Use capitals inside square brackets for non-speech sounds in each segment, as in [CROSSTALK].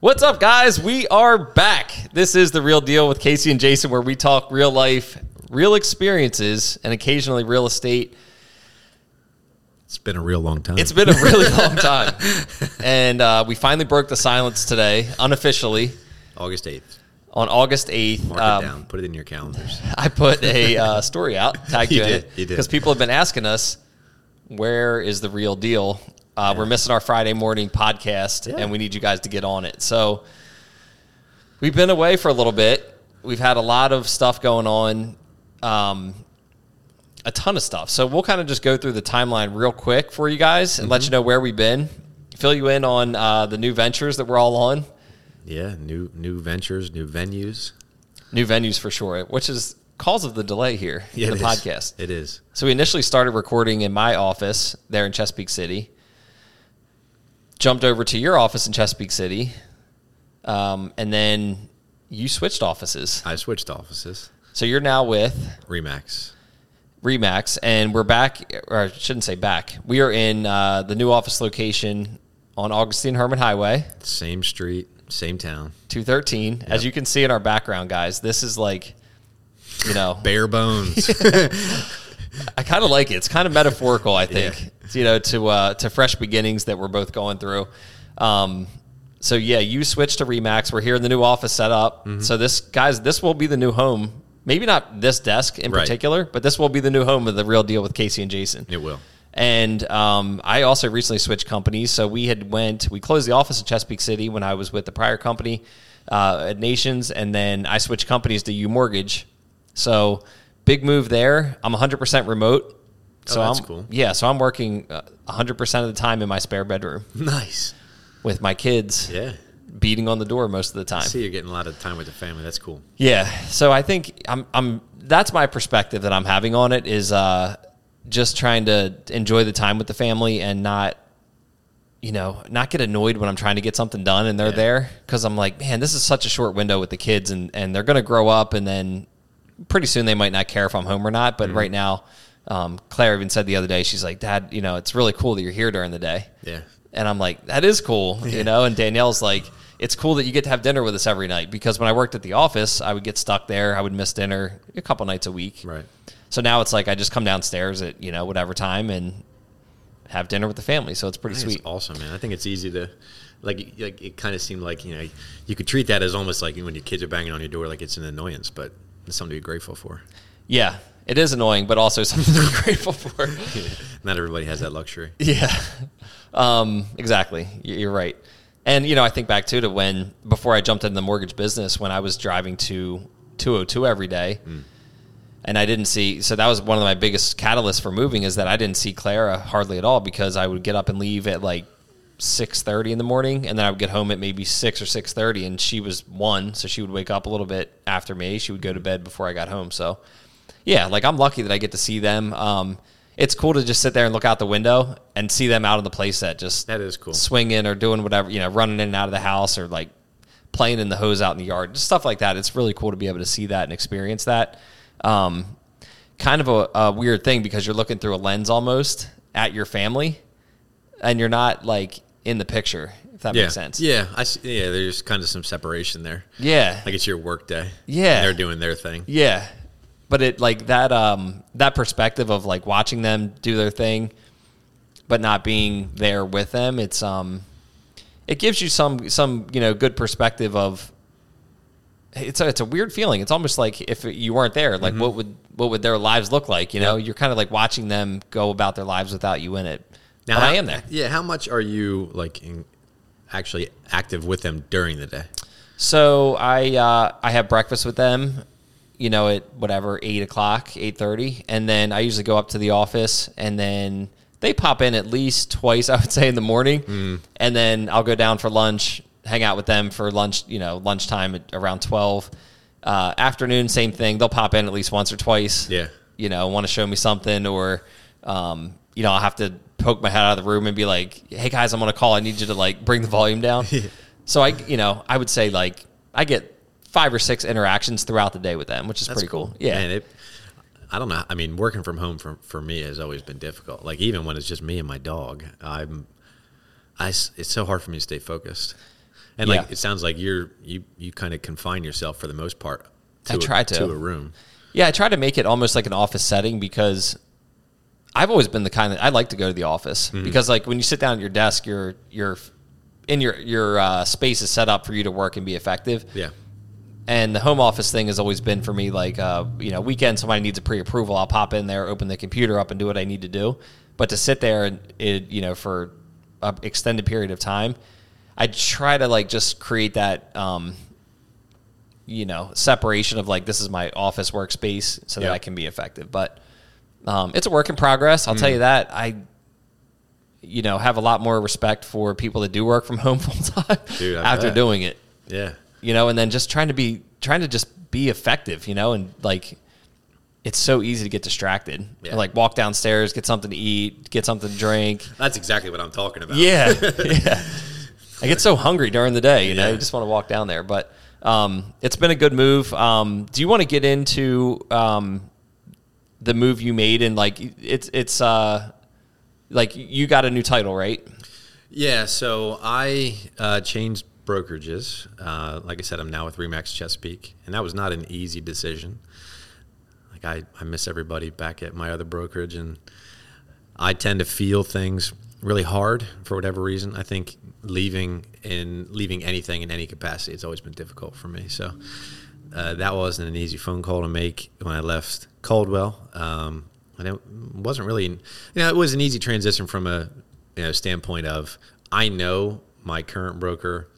What's up, guys? We are back. This is the real deal with Casey and Jason, where we talk real life, real experiences, and occasionally real estate. It's been a real long time. It's been a really [LAUGHS] long time, and uh, we finally broke the silence today, unofficially, August 8th. on August eighth. Mark it down. Put it in your calendars. I put a uh, story out, [LAUGHS] tagged You you, in did, it, you did. because people have been asking us, "Where is the real deal?" Uh, We're missing our Friday morning podcast, Yeah. and we need you guys to get on it. So we've been away for a little bit. We've had a lot of stuff going on, um, a ton of stuff. So we'll kind of just go through the timeline real quick for you guys and Mm-hmm. let you know where we've been, fill you in on uh, the new ventures that we're all on. Yeah, new new ventures, new venues. New venues for sure, which is cause of the delay here Yeah, in the is. podcast. It is. So we initially started recording in my office there in Chesapeake City. Jumped over to your office in Chesapeake City, um, and then you switched offices. I switched offices. So you're now with Remax. Remax, and we're back, or I shouldn't say back. We are in uh, the new office location on Augustine Herman Highway, Same street, same town. 213. As you can see in our background, guys, this is like, you know, Bare bones. [LAUGHS] I kind of like it. It's kind of metaphorical, I [LAUGHS] think. You know, to uh, to fresh beginnings that we're both going through. Um, so yeah, you switched to Remax. We're here in the new office setup. Mm-hmm. So this guys, this will be the new home. Maybe not this desk in Right. particular, but this will be the new home of the real deal with Casey and Jason. it will. And um, I also recently switched companies. So we had went, we closed the office in Chesapeake City when I was with the prior company uh, at Nations, and then I switched companies to U Mortgage. So big move there. I'm 100% remote. So Oh, that's I'm, cool. Yeah, so I'm working uh, 100% of the time in my spare bedroom Nice. with my kids Yeah. beating on the door most of the time. I see you're getting a lot of time with the family. That's cool. Yeah. So I think I'm I'm that's my perspective that I'm having on it is uh just trying to enjoy the time with the family and not you know, not get annoyed when I'm trying to get something done and they're Yeah. there cuz I'm like, man, this is such a short window with the kids and and they're going to grow up and then pretty soon they might not care if I'm home or not, but right now um, Claire even said the other day, she's like, Dad, you know, it's really cool that you're here during the day. Yeah. And I'm like, that is cool, [LAUGHS] you know. And Danielle's like, it's cool that you get to have dinner with us every night because when I worked at the office, I would get stuck there. I would miss dinner a couple nights a week. Right. So now it's like I just come downstairs at you know whatever time and have dinner with the family. So it's pretty sweet. It's awesome, man. I think it's easy to, like, like it kind of seemed like you know you could treat that as almost like when your kids are banging on your door, like it's an annoyance, but it's something to be grateful for. Yeah, it is annoying, but also [LAUGHS] something to be grateful for. [LAUGHS] Not everybody has that luxury. Yeah, um, exactly. You're right. And you know, I think back too to when before I jumped into the mortgage business, when I was driving to 202 every day, and I didn't see. So that was one of my biggest catalysts for moving is that I didn't see Clara hardly at all because I would get up and leave at like 6:30 in the morning, and then I would get home at maybe six or 6:30, and she was one, so she would wake up a little bit after me. She would go to bed before I got home. So yeah, like I'm lucky that I get to see them. Um, it's cool to just sit there and look out the window and see them out on the playset, just That is cool. swinging or doing whatever, you know, running in and out of the house or like playing in the hose out in the yard, just stuff like that. It's really cool to be able to see that and experience that. Um, kind of a, a weird thing because you're looking through a lens almost at your family, and you're not like in the picture. If that yeah. makes sense. Yeah. I see, yeah. There's kind of some separation there. Yeah. Like it's your work day. Yeah. And they're doing their thing. Yeah. But it like that um that perspective of like watching them do their thing but not being there with them, it's um it gives you some some, you know, good perspective of it's a, it's a weird feeling. It's almost like if you weren't there, like what would what would their lives look like, you know? You're kind of like watching them go about their lives without you in it. but how- I am there. Yeah. How much are you like in, actually active with them during the day? So I uh, I have breakfast with them, you know, at whatever eight o'clock, eight thirty, and then I usually go up to the office, and then they pop in at least twice, [LAUGHS] I would say, in the morning, and then I'll go down for lunch, hang out with them for lunch, you know, lunchtime at around twelve. Uh, afternoon, same thing. They'll pop in at least once or twice. Yeah. you know, want to show me something, or um, you know, I'll have to poke my head out of the room and be like, "Hey guys, I'm on a call. I need you to like bring the volume down." [LAUGHS] So I, you know, I would say like I get five or six interactions throughout the day with them, which is pretty cool. Yeah, Man, it, I don't know. I mean, working from home for, for me has always been difficult. Like even when it's just me and my dog, I'm, I, s- it's so hard for me to stay focused. And like Yeah. it sounds like you're you you kind of confine yourself for the most part. To I a- try to. to a room. Yeah, I try to make it almost like an office setting because I've always been the kind that I like to go to the office Mm-hmm. because like when you sit down at your desk, you're you're in your your uh, space is set up for you to work and be effective. Yeah. And the home office thing has always been for me like uh, you know weekend somebody needs a pre-approval, I'll pop in there, open the computer up, and do what I need to do. But to sit there and it you know for an extended period of time, I try to like just create that. Um, you know separation of like this is my office workspace so that I can be effective. But um, it's a work in progress. I'll tell you that. I you know have a lot more respect for people that do work from home [LAUGHS] full time Dude, after bet. doing it. Yeah. You know, and then just trying to be trying to just be effective. You know, and like. It's so easy to get distracted. Yeah. Like walk downstairs, get something to eat, get something to drink. That's exactly what I'm talking about. Yeah, [LAUGHS] yeah. I get so hungry during the day, you know, Yeah. you just want to walk down there. But um, it's been a good move. Um, do you want to get into um, the move you made and like it's it's uh, like you got a new title, right? Yeah, so I uh, changed brokerages. Uh, like I said, I'm now with Remax Chesapeake, and that was not an easy decision. Like I, I miss everybody back at my other brokerage, and I tend to feel things really hard for whatever reason. I think leaving in leaving anything in any capacity, it's always been difficult for me. So uh, that wasn't an easy phone call to make when I left Coldwell. Um, and it wasn't really, you know, it was an easy transition from a you know, standpoint of I know my current broker.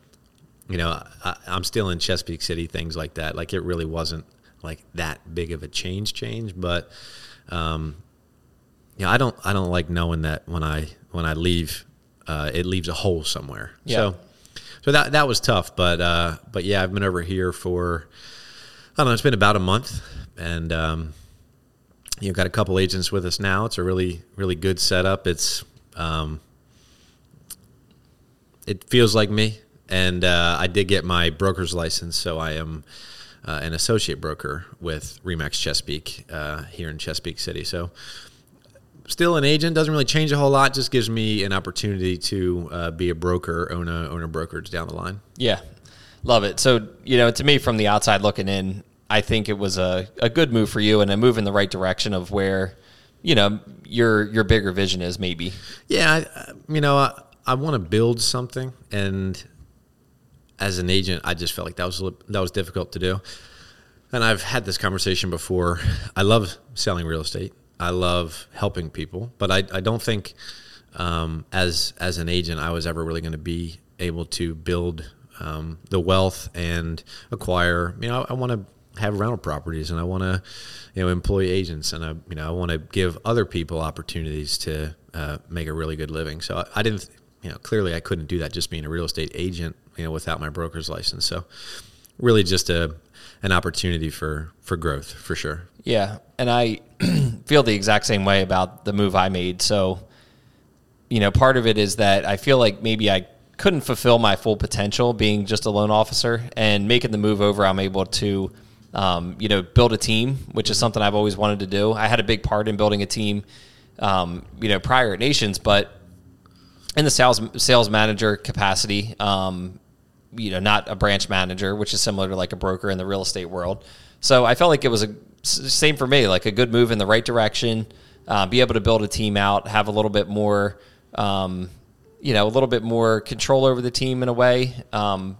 You know, I, I'm still in Chesapeake City, things like that. Like it really wasn't like that big of a change, change. But um, you know, I don't, I don't like knowing that when I when I leave, uh, it leaves a hole somewhere. Yeah. So, so that that was tough. But uh, but yeah, I've been over here for I don't know. It's been about a month, and um, you've got a couple agents with us now. It's a really really good setup. It's um, it feels like me, and uh, I did get my broker's license, so I am uh, an associate broker with Remax Chesapeake uh, here in Chesapeake City. So still an agent doesn't really change a whole lot. Just gives me an opportunity to uh, be a broker, own a own a brokerage down the line. Yeah, love it. So you know, to me, from the outside looking in, I think it was a, a good move for you and a move in the right direction of where you know your your bigger vision is maybe. Yeah, I, I- you know, I, I want to build something, and as an agent, I just felt like that was that was difficult to do. And I've had this conversation before. I love selling real estate. I love helping people, but I, I don't think um, as as an agent I was ever really going to be able to build um, the wealth and acquire. You know, I, want to have rental properties, and I want to you know employ agents, and I you know I want to give other people opportunities to uh, make a really good living. So I, I didn't. You know, clearly I couldn't do that just being a real estate agent, you know, without my broker's license. So, really, just a an opportunity for for growth for sure. Yeah, and I [CLEARS THROAT] feel the exact same way about the move I made. So, you know, part of it is that I feel like maybe I couldn't fulfill my full potential being just a loan officer, and making the move over, I'm able to, um, you know, build a team, which is something I've always wanted to do. I had a big part in building a team, um, you know, prior at Nations, but in the sales sales manager capacity, um, you know, not a branch manager, which is similar to like a broker in the real estate world. So I felt like it was a same for me, like a good move in the right direction. Uh, be able to build a team out, have a little bit more, um, you know, a little bit more control over the team in a way, um,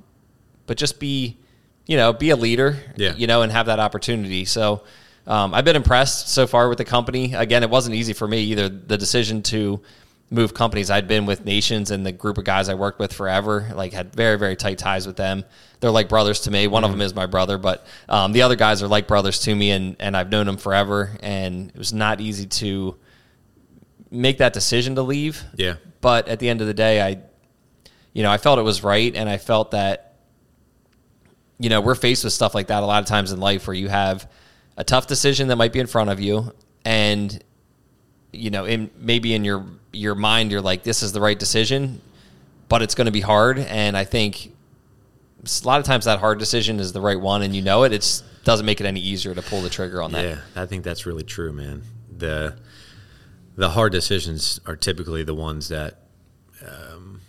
but just be, you know, be a leader, Yeah. you know, and have that opportunity. So um, I've been impressed so far with the company. Again, it wasn't easy for me either. The decision to move companies. I'd been with Nations and the group of guys I worked with forever, like had very, very tight ties with them. They're like brothers to me. One of them is my brother, but um, the other guys are like brothers to me and, and I've known them forever. And it was not easy to make that decision to leave. Yeah. But at the end of the day, I, you know, I felt it was right. And I felt that, you know, we're faced with stuff like that a lot of times in life where you have a tough decision that might be in front of you and you know, in maybe in your your mind, you're like, this is the right decision, but it's going to be hard. And I think a lot of times that hard decision is the right one, and you know it. It doesn't make it any easier to pull the trigger on that. Yeah, I think that's really true, man. The the hard decisions are typically the ones that um,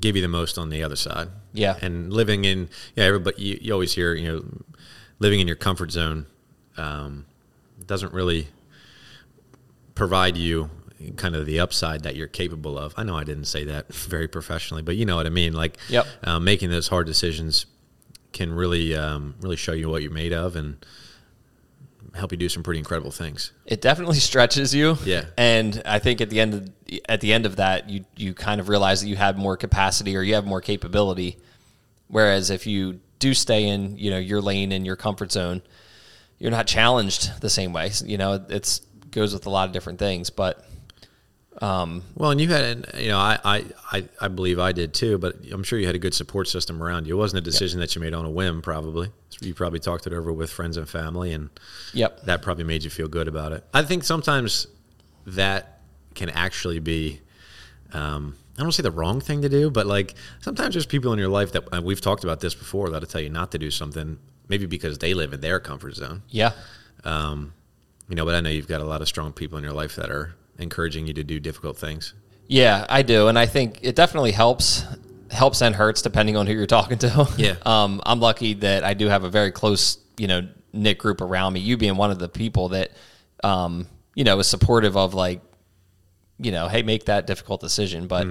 give you the most on the other side. Yeah. and living in yeah, everybody you, you always hear you know living in your comfort zone um, doesn't really provide you kind of the upside that you're capable of. I know I didn't say that [LAUGHS] very professionally, but you know what I mean. Like, Yep. uh, making those hard decisions can really, um, really show you what you're made of and help you do some pretty incredible things. It definitely [LAUGHS] stretches you. Yeah. And I think at the end of at the end of that, you you kind of realize that you have more capacity or you have more capability. Whereas if you do stay in, you know, your lane and your comfort zone, you're not challenged the same way. You know, it's goes with a lot of different things. But Well, and you had, an- you know, I, I, I, believe I did too, but I'm sure you had a good support system around you. It wasn't a decision that you made on a whim, probably. You probably talked it over with friends and family, and yep. that probably made you feel good about it. I think sometimes that can actually be, um, I don't say the wrong thing to do, but like sometimes there's people in your life that we've talked about this before that'll tell you not to do something, maybe because they live in their comfort zone. Yeah. You know, but I know you've got a lot of strong people in your life that are encouraging you to do difficult things. Yeah, I do, and I think it definitely helps, helps and hurts depending on who you're talking to. Yeah. [LAUGHS] Um, I'm lucky that I do have a very close, you know, knit group around me. You being one of the people that, um, you know, is supportive of like, you know, hey, make that difficult decision. But,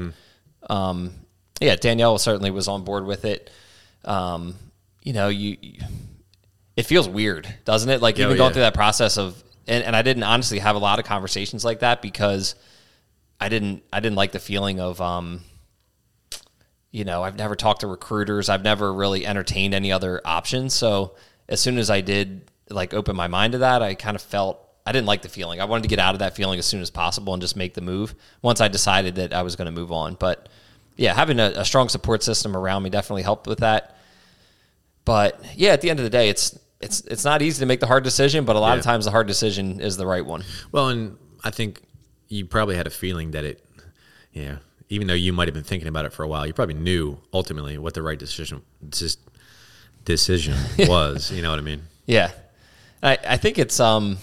um, yeah, Danielle certainly was on board with it. Um, you know, you, you- it feels weird, doesn't it? Like Yeah, even oh, going yeah. through that process of, and, and I didn't honestly have a lot of conversations like that because I didn't I didn't like the feeling of um you know, I've never talked to recruiters. I've never really entertained any other options. So as soon as I did like open my mind to that, I kind of felt I didn't like the feeling. I wanted to get out of that feeling as soon as possible and just make the move once I decided that I was going to move on. But yeah, having a, a strong support system around me definitely helped with that. But yeah, at the end of the day, it's it's it's not easy to make the hard decision, but a lot of times the hard decision is the right one. Well, and I think you probably had a feeling that it, yeah, even though you might have been thinking about it for a while, you probably knew ultimately what the right decision just decision [LAUGHS] was. You know what I mean? Yeah, I, I think it's um,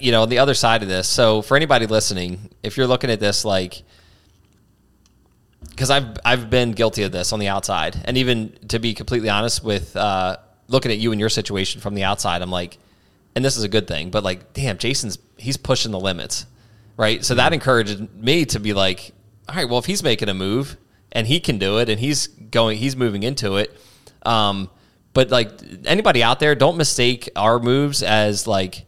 you know, on the other side of this. So for anybody listening, if you're looking at this like, because I've I've been guilty of this on the outside, and even to be completely honest with uh, looking at you and your situation from the outside, I'm like, and this is a good thing, but like, damn, Jason's he's pushing the limits, right? So that encouraged me to be like, all right, well, if he's making a move and he can do it, and he's going, he's moving into it. Um, but like anybody out there, don't mistake our moves as like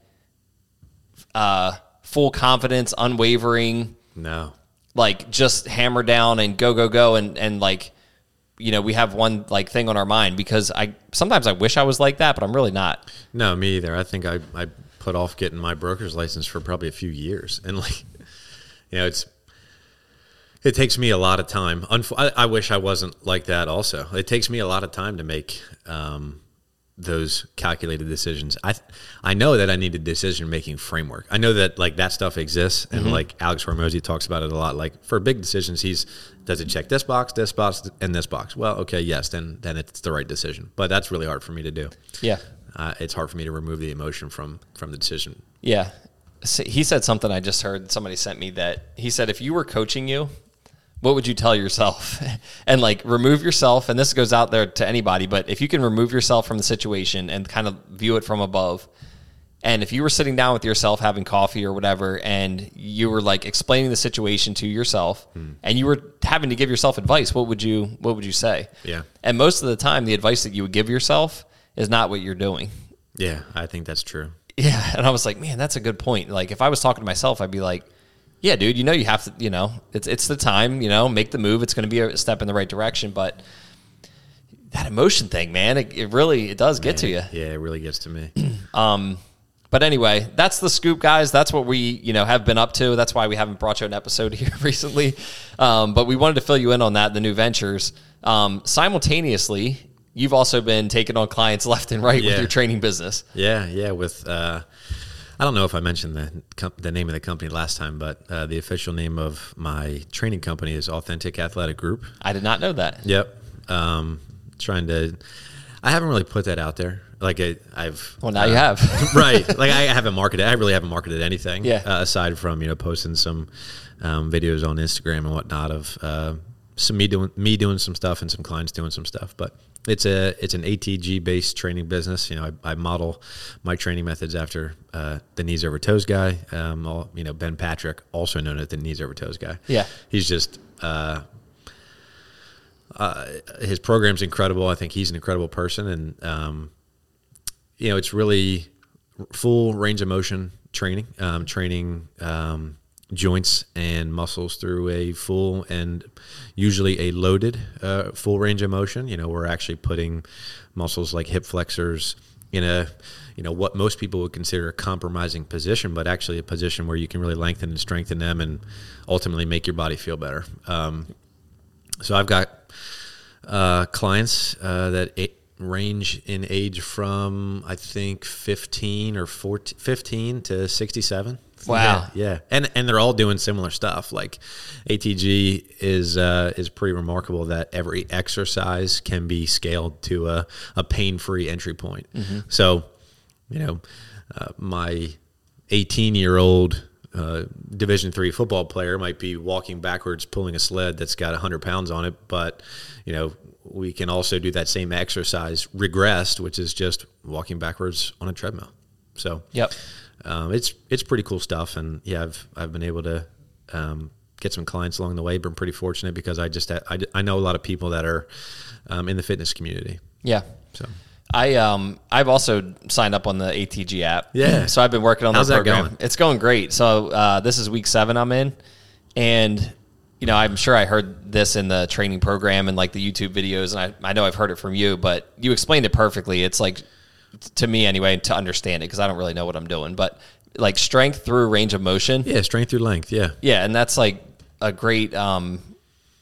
uh, full confidence, unwavering, No. like just hammer down and go go go and and like you know we have one like thing on our mind because I sometimes I wish I was like that, but I'm really not. No, me either. I think I, I put off getting my broker's license for probably a few years. And like, [LAUGHS] you know, it's, it takes me a lot of time. Unf- I, I wish I wasn't like that also. It takes me a lot of time to make, um, those calculated decisions. I I know that I need a decision making framework. I know that like that stuff exists, and like Alex Hormozi talks about it a lot. Like for big decisions, he's does it check this box, this box, and this box? Well, okay, yes, then then it's the right decision. But that's really hard for me to do. Yeah, Uh, it's hard for me to remove the emotion from from the decision. yeah. So he said something I just heard. Somebody sent me that he said if you were coaching you, what would you tell yourself? [LAUGHS] and like remove yourself. And this goes out there to anybody, but if you can remove yourself from the situation and kind of view it from above. And if you were sitting down with yourself having coffee or whatever, and you were like explaining the situation to yourself, hmm. and you were having to give yourself advice, what would you what would you say? Yeah. And most of the time, the advice that you would give yourself is not what you're doing. Yeah, I think that's true. [LAUGHS] Yeah, and I was like, man, that's a good point. Like if I was talking to myself, I'd be like, yeah, dude, you know you have to, you know, it's it's the time, you know, make the move. It's going to be a step in the right direction, but that emotion thing, man, it, it really it does get to you. Yeah, it really gets to me. [CLEARS THROAT] [CLEARS THROAT] But anyway, that's the scoop, guys. That's what we, you know, have been up to. That's why we haven't brought you an episode [LAUGHS] here recently. Um, but we wanted to fill you in on that, the new ventures. Um, simultaneously, you've also been taking on clients left and right with your training business. yeah, yeah. With uh, I don't know if I mentioned the com- the name of the company last time, but uh, the official name of my training company is Authentic Athletic Group. I did not know that. Yep. Um, trying to. I haven't really put that out there. Like I, I've. Well, now you have. [LAUGHS] right. [LAUGHS] Like I haven't marketed. I really haven't marketed anything. Yeah. Uh, aside from you know posting some um, videos on Instagram and whatnot of uh, some me doing me doing some stuff and some clients doing some stuff. But it's a it's an ATG based training business. You know, I, I model my training methods after uh, the knees over toes guy. Um, all, you know, Ben Patrick, also known as the knees over toes guy. Yeah. he's just. Uh, uh, his program's incredible. I think he's an incredible person, and um, you know, it's really full range of motion training, um, training um, joints and muscles through a full and usually a loaded uh, full range of motion. You know, we're actually putting muscles like hip flexors in a you know what most people would consider a compromising position, but actually a position where you can really lengthen and strengthen them, and ultimately make your body feel better. Um, so I've got uh, clients uh, that range in age from I think 15 or 14, 15 to 67. Wow. Yeah, yeah, and and they're all doing similar stuff. Like ATG is uh, is pretty remarkable that every exercise can be scaled to a, a pain free entry point. So, you know, uh, my 18 year old uh, Division three football player might be walking backwards, pulling a sled that's got 100 pounds on it, but you know we can also do that same exercise regressed, which is just walking backwards on a treadmill. So Yep. um, it's it's pretty cool stuff, and yeah, I've I've been able to um, get some clients along the way. Been pretty fortunate because I just I, I know a lot of people that are um, in the fitness community. Yeah. So I um I've also signed up on the ATG app. Yeah. So I've been working on How's that program. going? It's going great. So uh, this is week seven I'm in, and you know I'm sure I heard this in the training program and like the YouTube videos, and I I know I've heard it from you, but you explained it perfectly. It's like to me anyway to understand it because I don't really know what I'm doing, but like strength through range of motion. yeah, strength through length. Yeah, Yeah, and that's like a great um,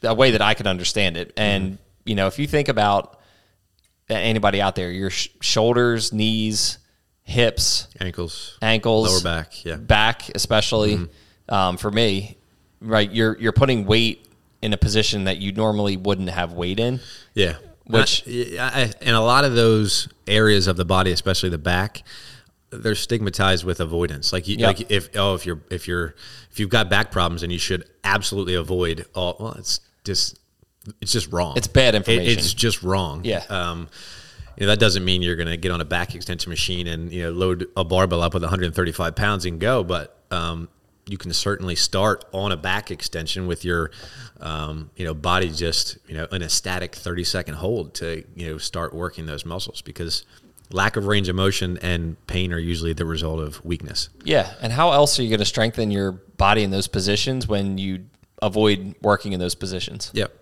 a way that I could understand it. And you know, if you think about anybody out there, your sh- shoulders, knees, hips, ankles, ankles, lower back. Yeah, back, especially um, for me, right? You're you're putting weight in a position that you normally wouldn't have weight in. Yeah. Which- I, I, and a lot of those areas of the body, especially the back, they're stigmatized with avoidance. Like, you, Yeah. like if oh if you're if you're if you've got back problems and you should absolutely avoid all well it's just it's just wrong. It's bad It- information. it's just wrong. Yeah. Um, you know, that doesn't mean you're going to get on a back extension machine and you know load a barbell up with 135 pounds and go, but um, you can certainly start on a back extension with your um, you know body just you know in a static 30 second hold to you know start working those muscles because lack of range of motion and pain are usually the result of weakness. Yeah, and how else are you going to strengthen your body in those positions when you avoid working in those positions? Yep.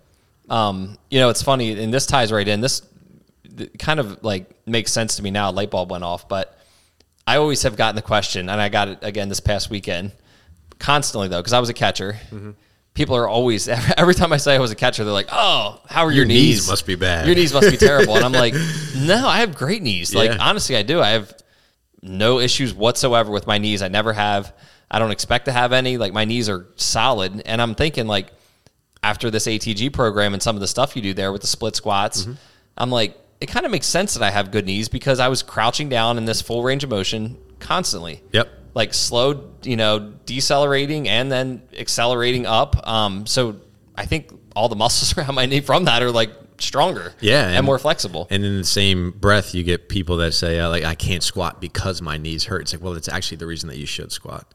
Um, you know, it's funny, and this ties right in. This kind of like makes sense to me now. A light bulb went off, but I always have gotten the question, and I got it again this past weekend, constantly though, because I was a catcher. Mm-hmm. People are always [LAUGHS] every time I say I was a catcher, they're like, "Oh, how are your, Your knees knees? must be bad." Your knees must be [LAUGHS] terrible." And I'm like, "No, I have great knees. Like honestly, I do. I have no issues whatsoever with my knees. I never have. I don't expect to have any. Like my knees are solid, and I'm thinking like after this ATG program and some of the stuff you do there with the split squats, Mm-hmm. I'm like, it kind of makes sense that I have good knees because I was crouching down in this full range of motion constantly. Yep. Like slow, you know, decelerating and then accelerating up. Um, so I think all the muscles [LAUGHS] around my knee from that are like stronger, Yeah, and, and- more flexible. And in the same breath, you get people that say, uh, like, I can't squat because my knees hurt. It's like, well, it's actually the reason that you should squat.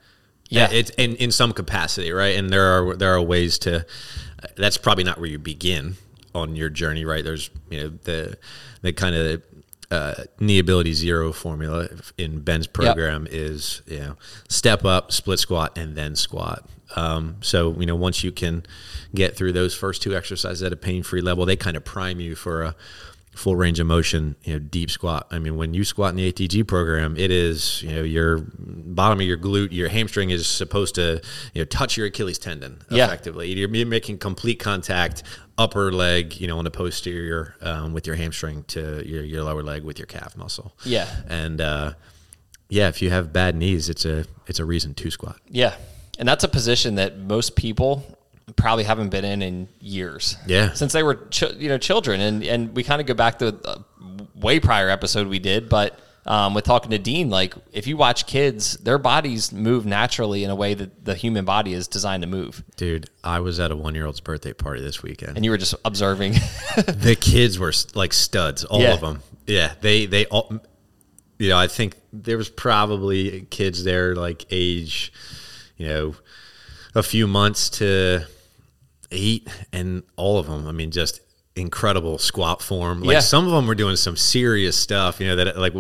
Yeah. it's in, in some capacity, right? And there are there are ways to. That's probably not where you begin on your journey, right? There's you know the the kind of uh, knee ability zero formula in Ben's program is you know step up, split squat, and then squat. Um, so you know once you can get through those first two exercises at a pain free level, they kind of prime you for a full range of motion, you know, deep squat. I mean, when you squat in the ATG program, it is, you know, your bottom of your glute, your hamstring is supposed to, you know, touch your Achilles tendon Yeah. effectively. You're making complete contact upper leg, you know, on the posterior um, with your hamstring to your, your lower leg with your calf muscle. Yeah. And, uh, yeah, if you have bad knees, it's a it's a reason to squat. Yeah. And that's a position that most people probably haven't been in in years. Yeah. Since they were ch- you know children and and we kind of go back to a way prior episode we did, but um, with talking to Dean, like if you watch kids, their bodies move naturally in a way that the human body is designed to move. Dude, I was at a one year old's birthday party this weekend. And you were just observing. [LAUGHS] the kids were like studs, all Yeah. of them. Yeah, they they all. You know, I think there was probably kids there like age, you know, a few months to eight, and all of them. I mean, just incredible squat form. Like Yeah. some of them were doing some serious stuff. You know that like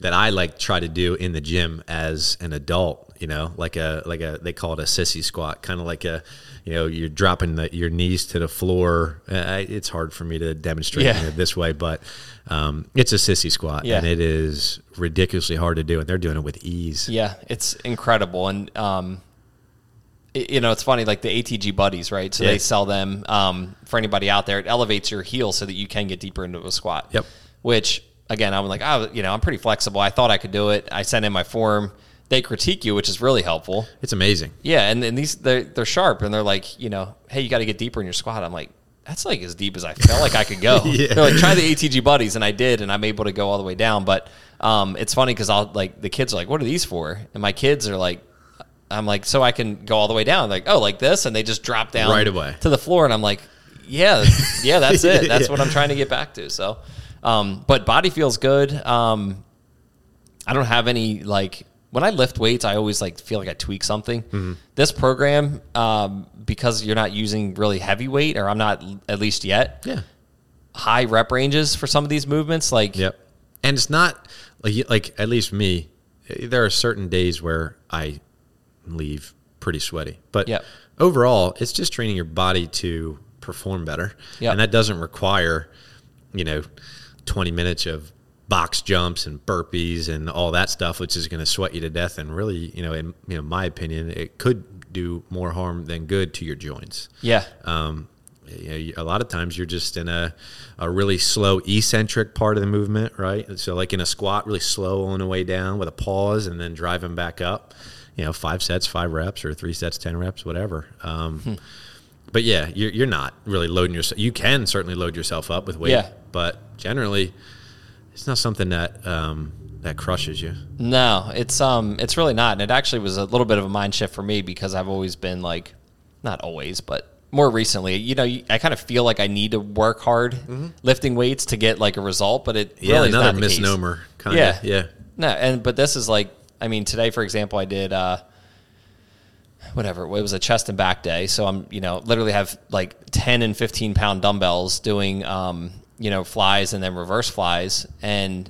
that I like try to do in the gym as an adult. You know, like a like a they call it a sissy squat, kind of like a you know you're dropping the, your knees to the floor. Uh, it's hard for me to demonstrate Yeah. it this way, but um, it's a sissy squat, Yeah. and it is ridiculously hard to do, and they're doing it with ease. Yeah, it's incredible, and um, you know, it's funny like the ATG buddies, right? So Yeah. they sell them um, for anybody out there. It elevates your heel so that you can get deeper into a squat. Yep. Which again, I'm like, oh, you know, I'm pretty flexible. I thought I could do it. I sent in my form. They critique you, which is really helpful. It's amazing. Yeah, and, and these they're they're sharp, and they're like, you know, hey, you got to get deeper in your squat. I'm like. That's like as deep as I felt like I could go. [LAUGHS] Yeah. They're like, try the ATG buddies, and I did, and I'm able to go all the way down. But um, it's funny because I'll like the kids are like, "What are these for?" And my kids are like, "I'm like, so I can go all the way down." Like, oh, like this, and they just drop down Right away. to the floor, and I'm like, "Yeah, yeah, that's it. That's [LAUGHS] what I'm trying to get back to." So, um, but body feels good. Um, I don't have any like when I lift weights, I always like feel like I tweak something. Mm-hmm. This program, um, because you're not using really heavy weight, or I'm not at least yet Yeah. high rep ranges for some of these movements. Like, Yep. And it's not like like at least me. There are certain days where I leave pretty sweaty, but Yep. overall, it's just training your body to perform better, Yep. and that doesn't require, you know, twenty minutes of box jumps and burpees and all that stuff, which is going to sweat you to death. And really, you know, in you know my opinion, it could do more harm than good to your joints. yeah, Um, you know, a lot of times you're just in a, a really slow eccentric part of the movement, right? And So, like in a squat, really slow on the way down with a pause and then driving back up. You know, five sets, five reps, or three sets, ten reps, whatever. Um, Hmm. But yeah, you're, you're not really loading yourself. You can certainly load yourself up with weight, Yeah. but generally, it's not something that um, that crushes you. no, it's um, it's really not, and it actually was a little bit of a mind shift for me because I've always been like, not always, but more recently, you know, I kind of feel like I need to work hard lifting weights to get like a result, but it Mm-hmm. Yeah, really is another not misnomer. Kind of. Yeah. of. Yeah. No, and but this is like, I mean, today for example, I did uh, whatever it was a chest and back day, so I'm you know literally have like ten and fifteen pound dumbbells doing um, you know flies and then reverse flies and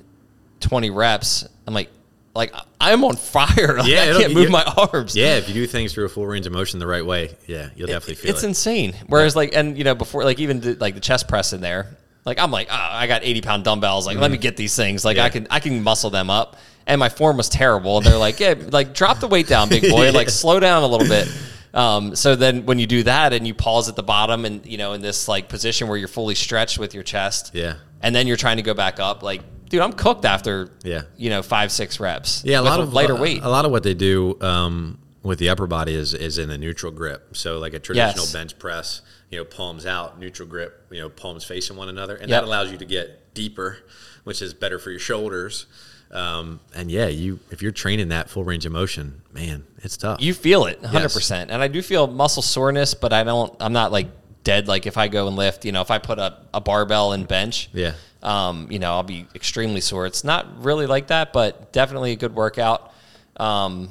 twenty reps. I'm like, like I'm on fire. [LAUGHS] Like, Yeah, I can't move my arms. Yeah, if you do things through a full range of motion the right way, yeah, you'll definitely feel it's it. It's insane. Whereas like, and you know, before like even the, like the chest press in there, like I'm like, oh, I got 80 pound dumbbells. Like, let me get these things. Like. Yeah. I can I can muscle them up. And my form was terrible. And they're like, yeah, like drop the weight down, big boy. [LAUGHS] Like slow down a little bit. Um, so then when you do that and you pause at the bottom and you know in this like position where you're fully stretched with your chest, Yeah. and then you're trying to go back up, like, dude, I'm cooked after Yeah. you know five six reps. Yeah, a lot of lighter uh, weight. A lot of what they do um, with the upper body is is in a neutral grip. So like a traditional Yes. bench press, you know, palms out, neutral grip, you know, palms facing one another, and Yep. that allows you to get deeper, which is better for your shoulders. Um, and yeah, you if you're training that full range of motion, man, it's tough. You feel it 100%. And I do feel muscle soreness, but I don't, I'm not like dead. Like if I go and lift, you know, if I put up a barbell and bench, yeah, um, you know, I'll be extremely sore. It's not really like that, but definitely a good workout. Um,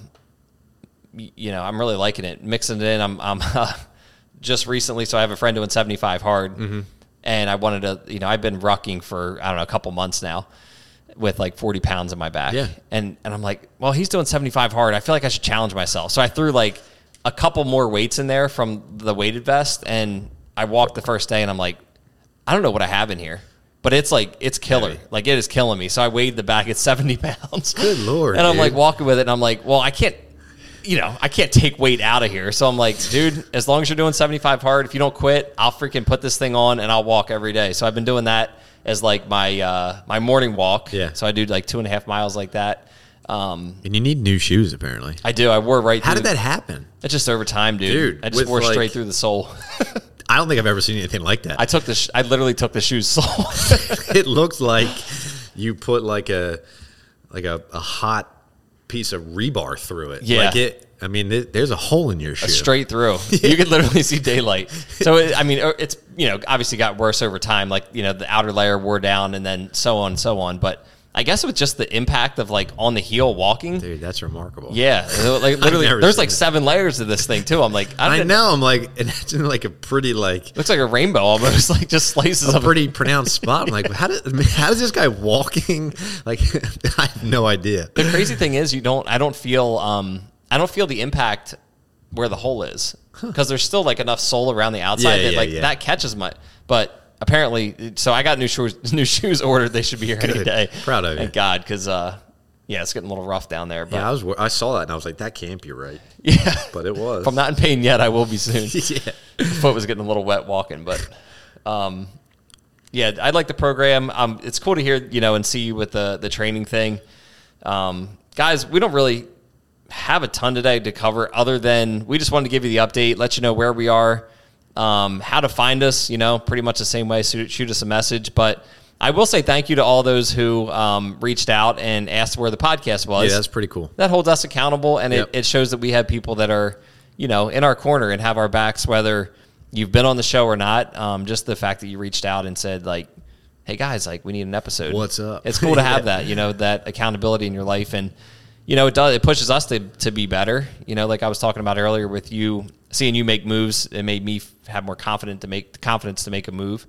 you know, I'm really liking it. Mixing it in, I'm, I'm [LAUGHS] just recently, so I have a friend doing 75 hard, Mm-hmm. and I wanted to, you know, I've been rucking for, I don't know, a couple months now with like 40 pounds in my back. Yeah. And, and I'm like, well, he's doing 75 hard. I feel like I should challenge myself. So I threw like a couple more weights in there from the weighted vest, and I walked the first day, and I'm like, I don't know what I have in here, but it's like it's killer. Like it is killing me. So I weighed the bag at 70 [LAUGHS] pounds. Good Lord, And I'm dude. like walking with it, and I'm like, well, I can't, you know, I can't take weight out of here. So I'm like, dude, as long as you're doing 75 hard, if you don't quit, I'll freaking put this thing on and I'll walk every day. So I've been doing that as like my uh, my morning walk. Yeah. So I do like two and a half miles like that. Um, and you need new shoes apparently. I do. I wore right. How did that happen? It's just over time, dude. Dude, I just wore like- straight through the sole. [LAUGHS] I don't think I've ever seen anything like that. I took the. Sh- I literally took the shoes sole. [LAUGHS] it looks like you put like a like a, a hot piece of rebar through it. Yeah. Like it. I mean, there- there's a hole in your shoe. straight through. [LAUGHS] You could literally see daylight. So it, I mean, uh, it's you know obviously got worse over time. Like you know the outer layer wore down, and then so on and so on. But I guess with just the impact of like on the heel walking, Dude, that's remarkable. yeah, [LAUGHS] like literally, there's like it. seven layers of this thing too. I'm like, I, I don't know. I'm like, [LAUGHS] in like a pretty like Looks like a rainbow almost, [LAUGHS] like just slices a of pretty pronounced spot. I'm like, how did how is this guy walking? Like, I have no idea. the crazy thing is you don't i don't feel um i don't feel the impact where the hole is because there's still like enough sole around the outside Yeah, that yeah, like yeah. that catches my but apparently so i got new shoes [LAUGHS] new shoes ordered they should be here any Good. day Proud of you. thank god because uh yeah it's getting a little rough down there but Yeah, I was. I saw that and I was like, that can't be right. [LAUGHS] yeah, But it was. if i'm not in pain yet i will be soon [LAUGHS] yeah. foot was getting a little wet walking, but um, yeah, I like the program. Um, it's cool to hear you know and see you with the the training thing, um, guys. We don't really have a ton today to cover, other than we just wanted to give you the update, let you know where we are, um, how to find us. You know, pretty much the same way. Shoot, shoot us a message, but. I will say thank you to all those who um, reached out and asked where the podcast was Yeah, that's pretty cool. that holds us accountable and Yep. it, it shows that we have people that are you know in our corner and have our backs whether you've been on the show or not um, just the fact that you reached out and said like hey guys like we need an episode What's up? it's cool to [LAUGHS] have that you know that accountability in your life and you know it does it pushes us to, to be better you know like i was talking about earlier with you seeing you make moves it made me have more confident to make the confidence to make a move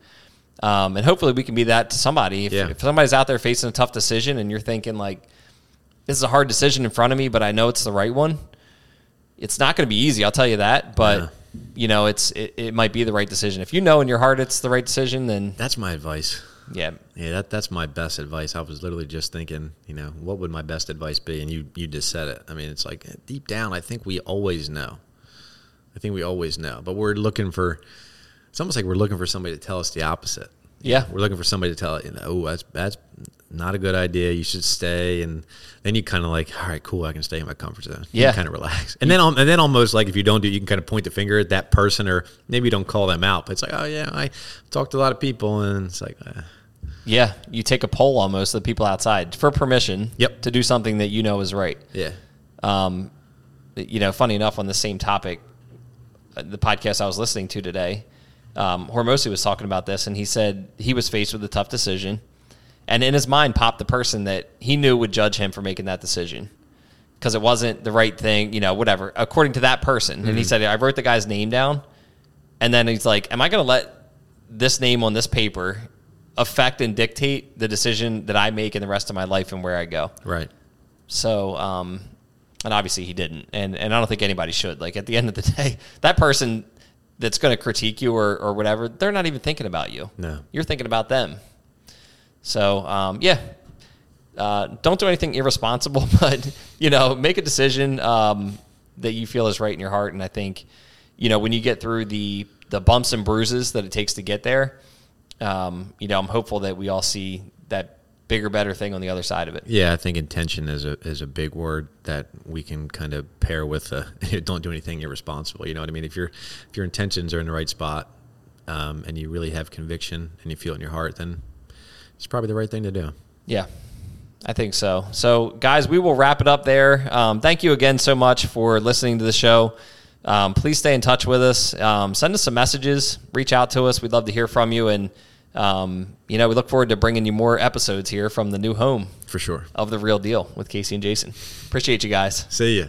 um, and hopefully we can be that to somebody if, Yeah. if somebody's out there facing a tough decision and you're thinking like this is a hard decision in front of me, but I know it's the right one. It's not going to be easy, I'll tell you that. But Yeah. you know, it's it, it might be the right decision. If you know in your heart it's the right decision, then That's my advice. Yeah, Yeah, that that's my best advice. I was literally just thinking, you know, what would my best advice be? And you you just said it. I mean, it's like deep down, I think we always know. I think we always know, but we're looking for. It's almost like we're looking for somebody to tell us the opposite. yeah, We're looking for somebody to tell it, you know, oh, that's that's not a good idea. You should stay, and then you kind of like, all right, cool, I can stay in my comfort zone. Yeah. kind of relax, and then and then almost like if you don't do, it, you can kind of point the finger at that person, or maybe you don't call them out, but it's like, oh yeah, I talked to a lot of people, and it's like, uh, yeah. You take a poll almost of the people outside for permission. Yep. To do something that you know is right. yeah, Um, you know, funny enough, on the same topic, uh, the podcast I was listening to today, um, Hormozi was talking about this, and he said he was faced with a tough decision, and in his mind popped the person that he knew would judge him for making that decision because it wasn't the right thing, you know, whatever, according to that person. And he said, I wrote the guy's name down, and then he's like, Am I going to let this name on this paper affect and dictate the decision that I make in the rest of my life and where I go? right. So, um, and obviously he didn't, and and I don't think anybody should. Like at the end of the [LAUGHS] day, that person that's going to critique you or or whatever, they're not even thinking about you. No. you're thinking about them. So, um, yeah, uh, don't do anything irresponsible, [LAUGHS] but you know, make a decision um, that you feel is right in your heart. And I think, you know, when you get through the the bumps and bruises that it takes to get there, um, you know, I'm hopeful that we all see that bigger, better thing on the other side of it. Yeah, I think intention is a is a big word that we can kind of pair with uh [LAUGHS] don't do anything irresponsible. You know what I mean? If your if your intentions are in the right spot, um, and you really have conviction and you feel it in your heart, then it's probably the right thing to do. Yeah, I think so. So, guys, we will wrap it up there. Um, thank you again so much for listening to the show. Um, please stay in touch with us. Um, send us some messages. Reach out to us. We'd love to hear from you. And, um, you know, we look forward to bringing you more episodes here from the new home For sure. of The Real Deal with Casey and Jason. Appreciate you guys. See ya.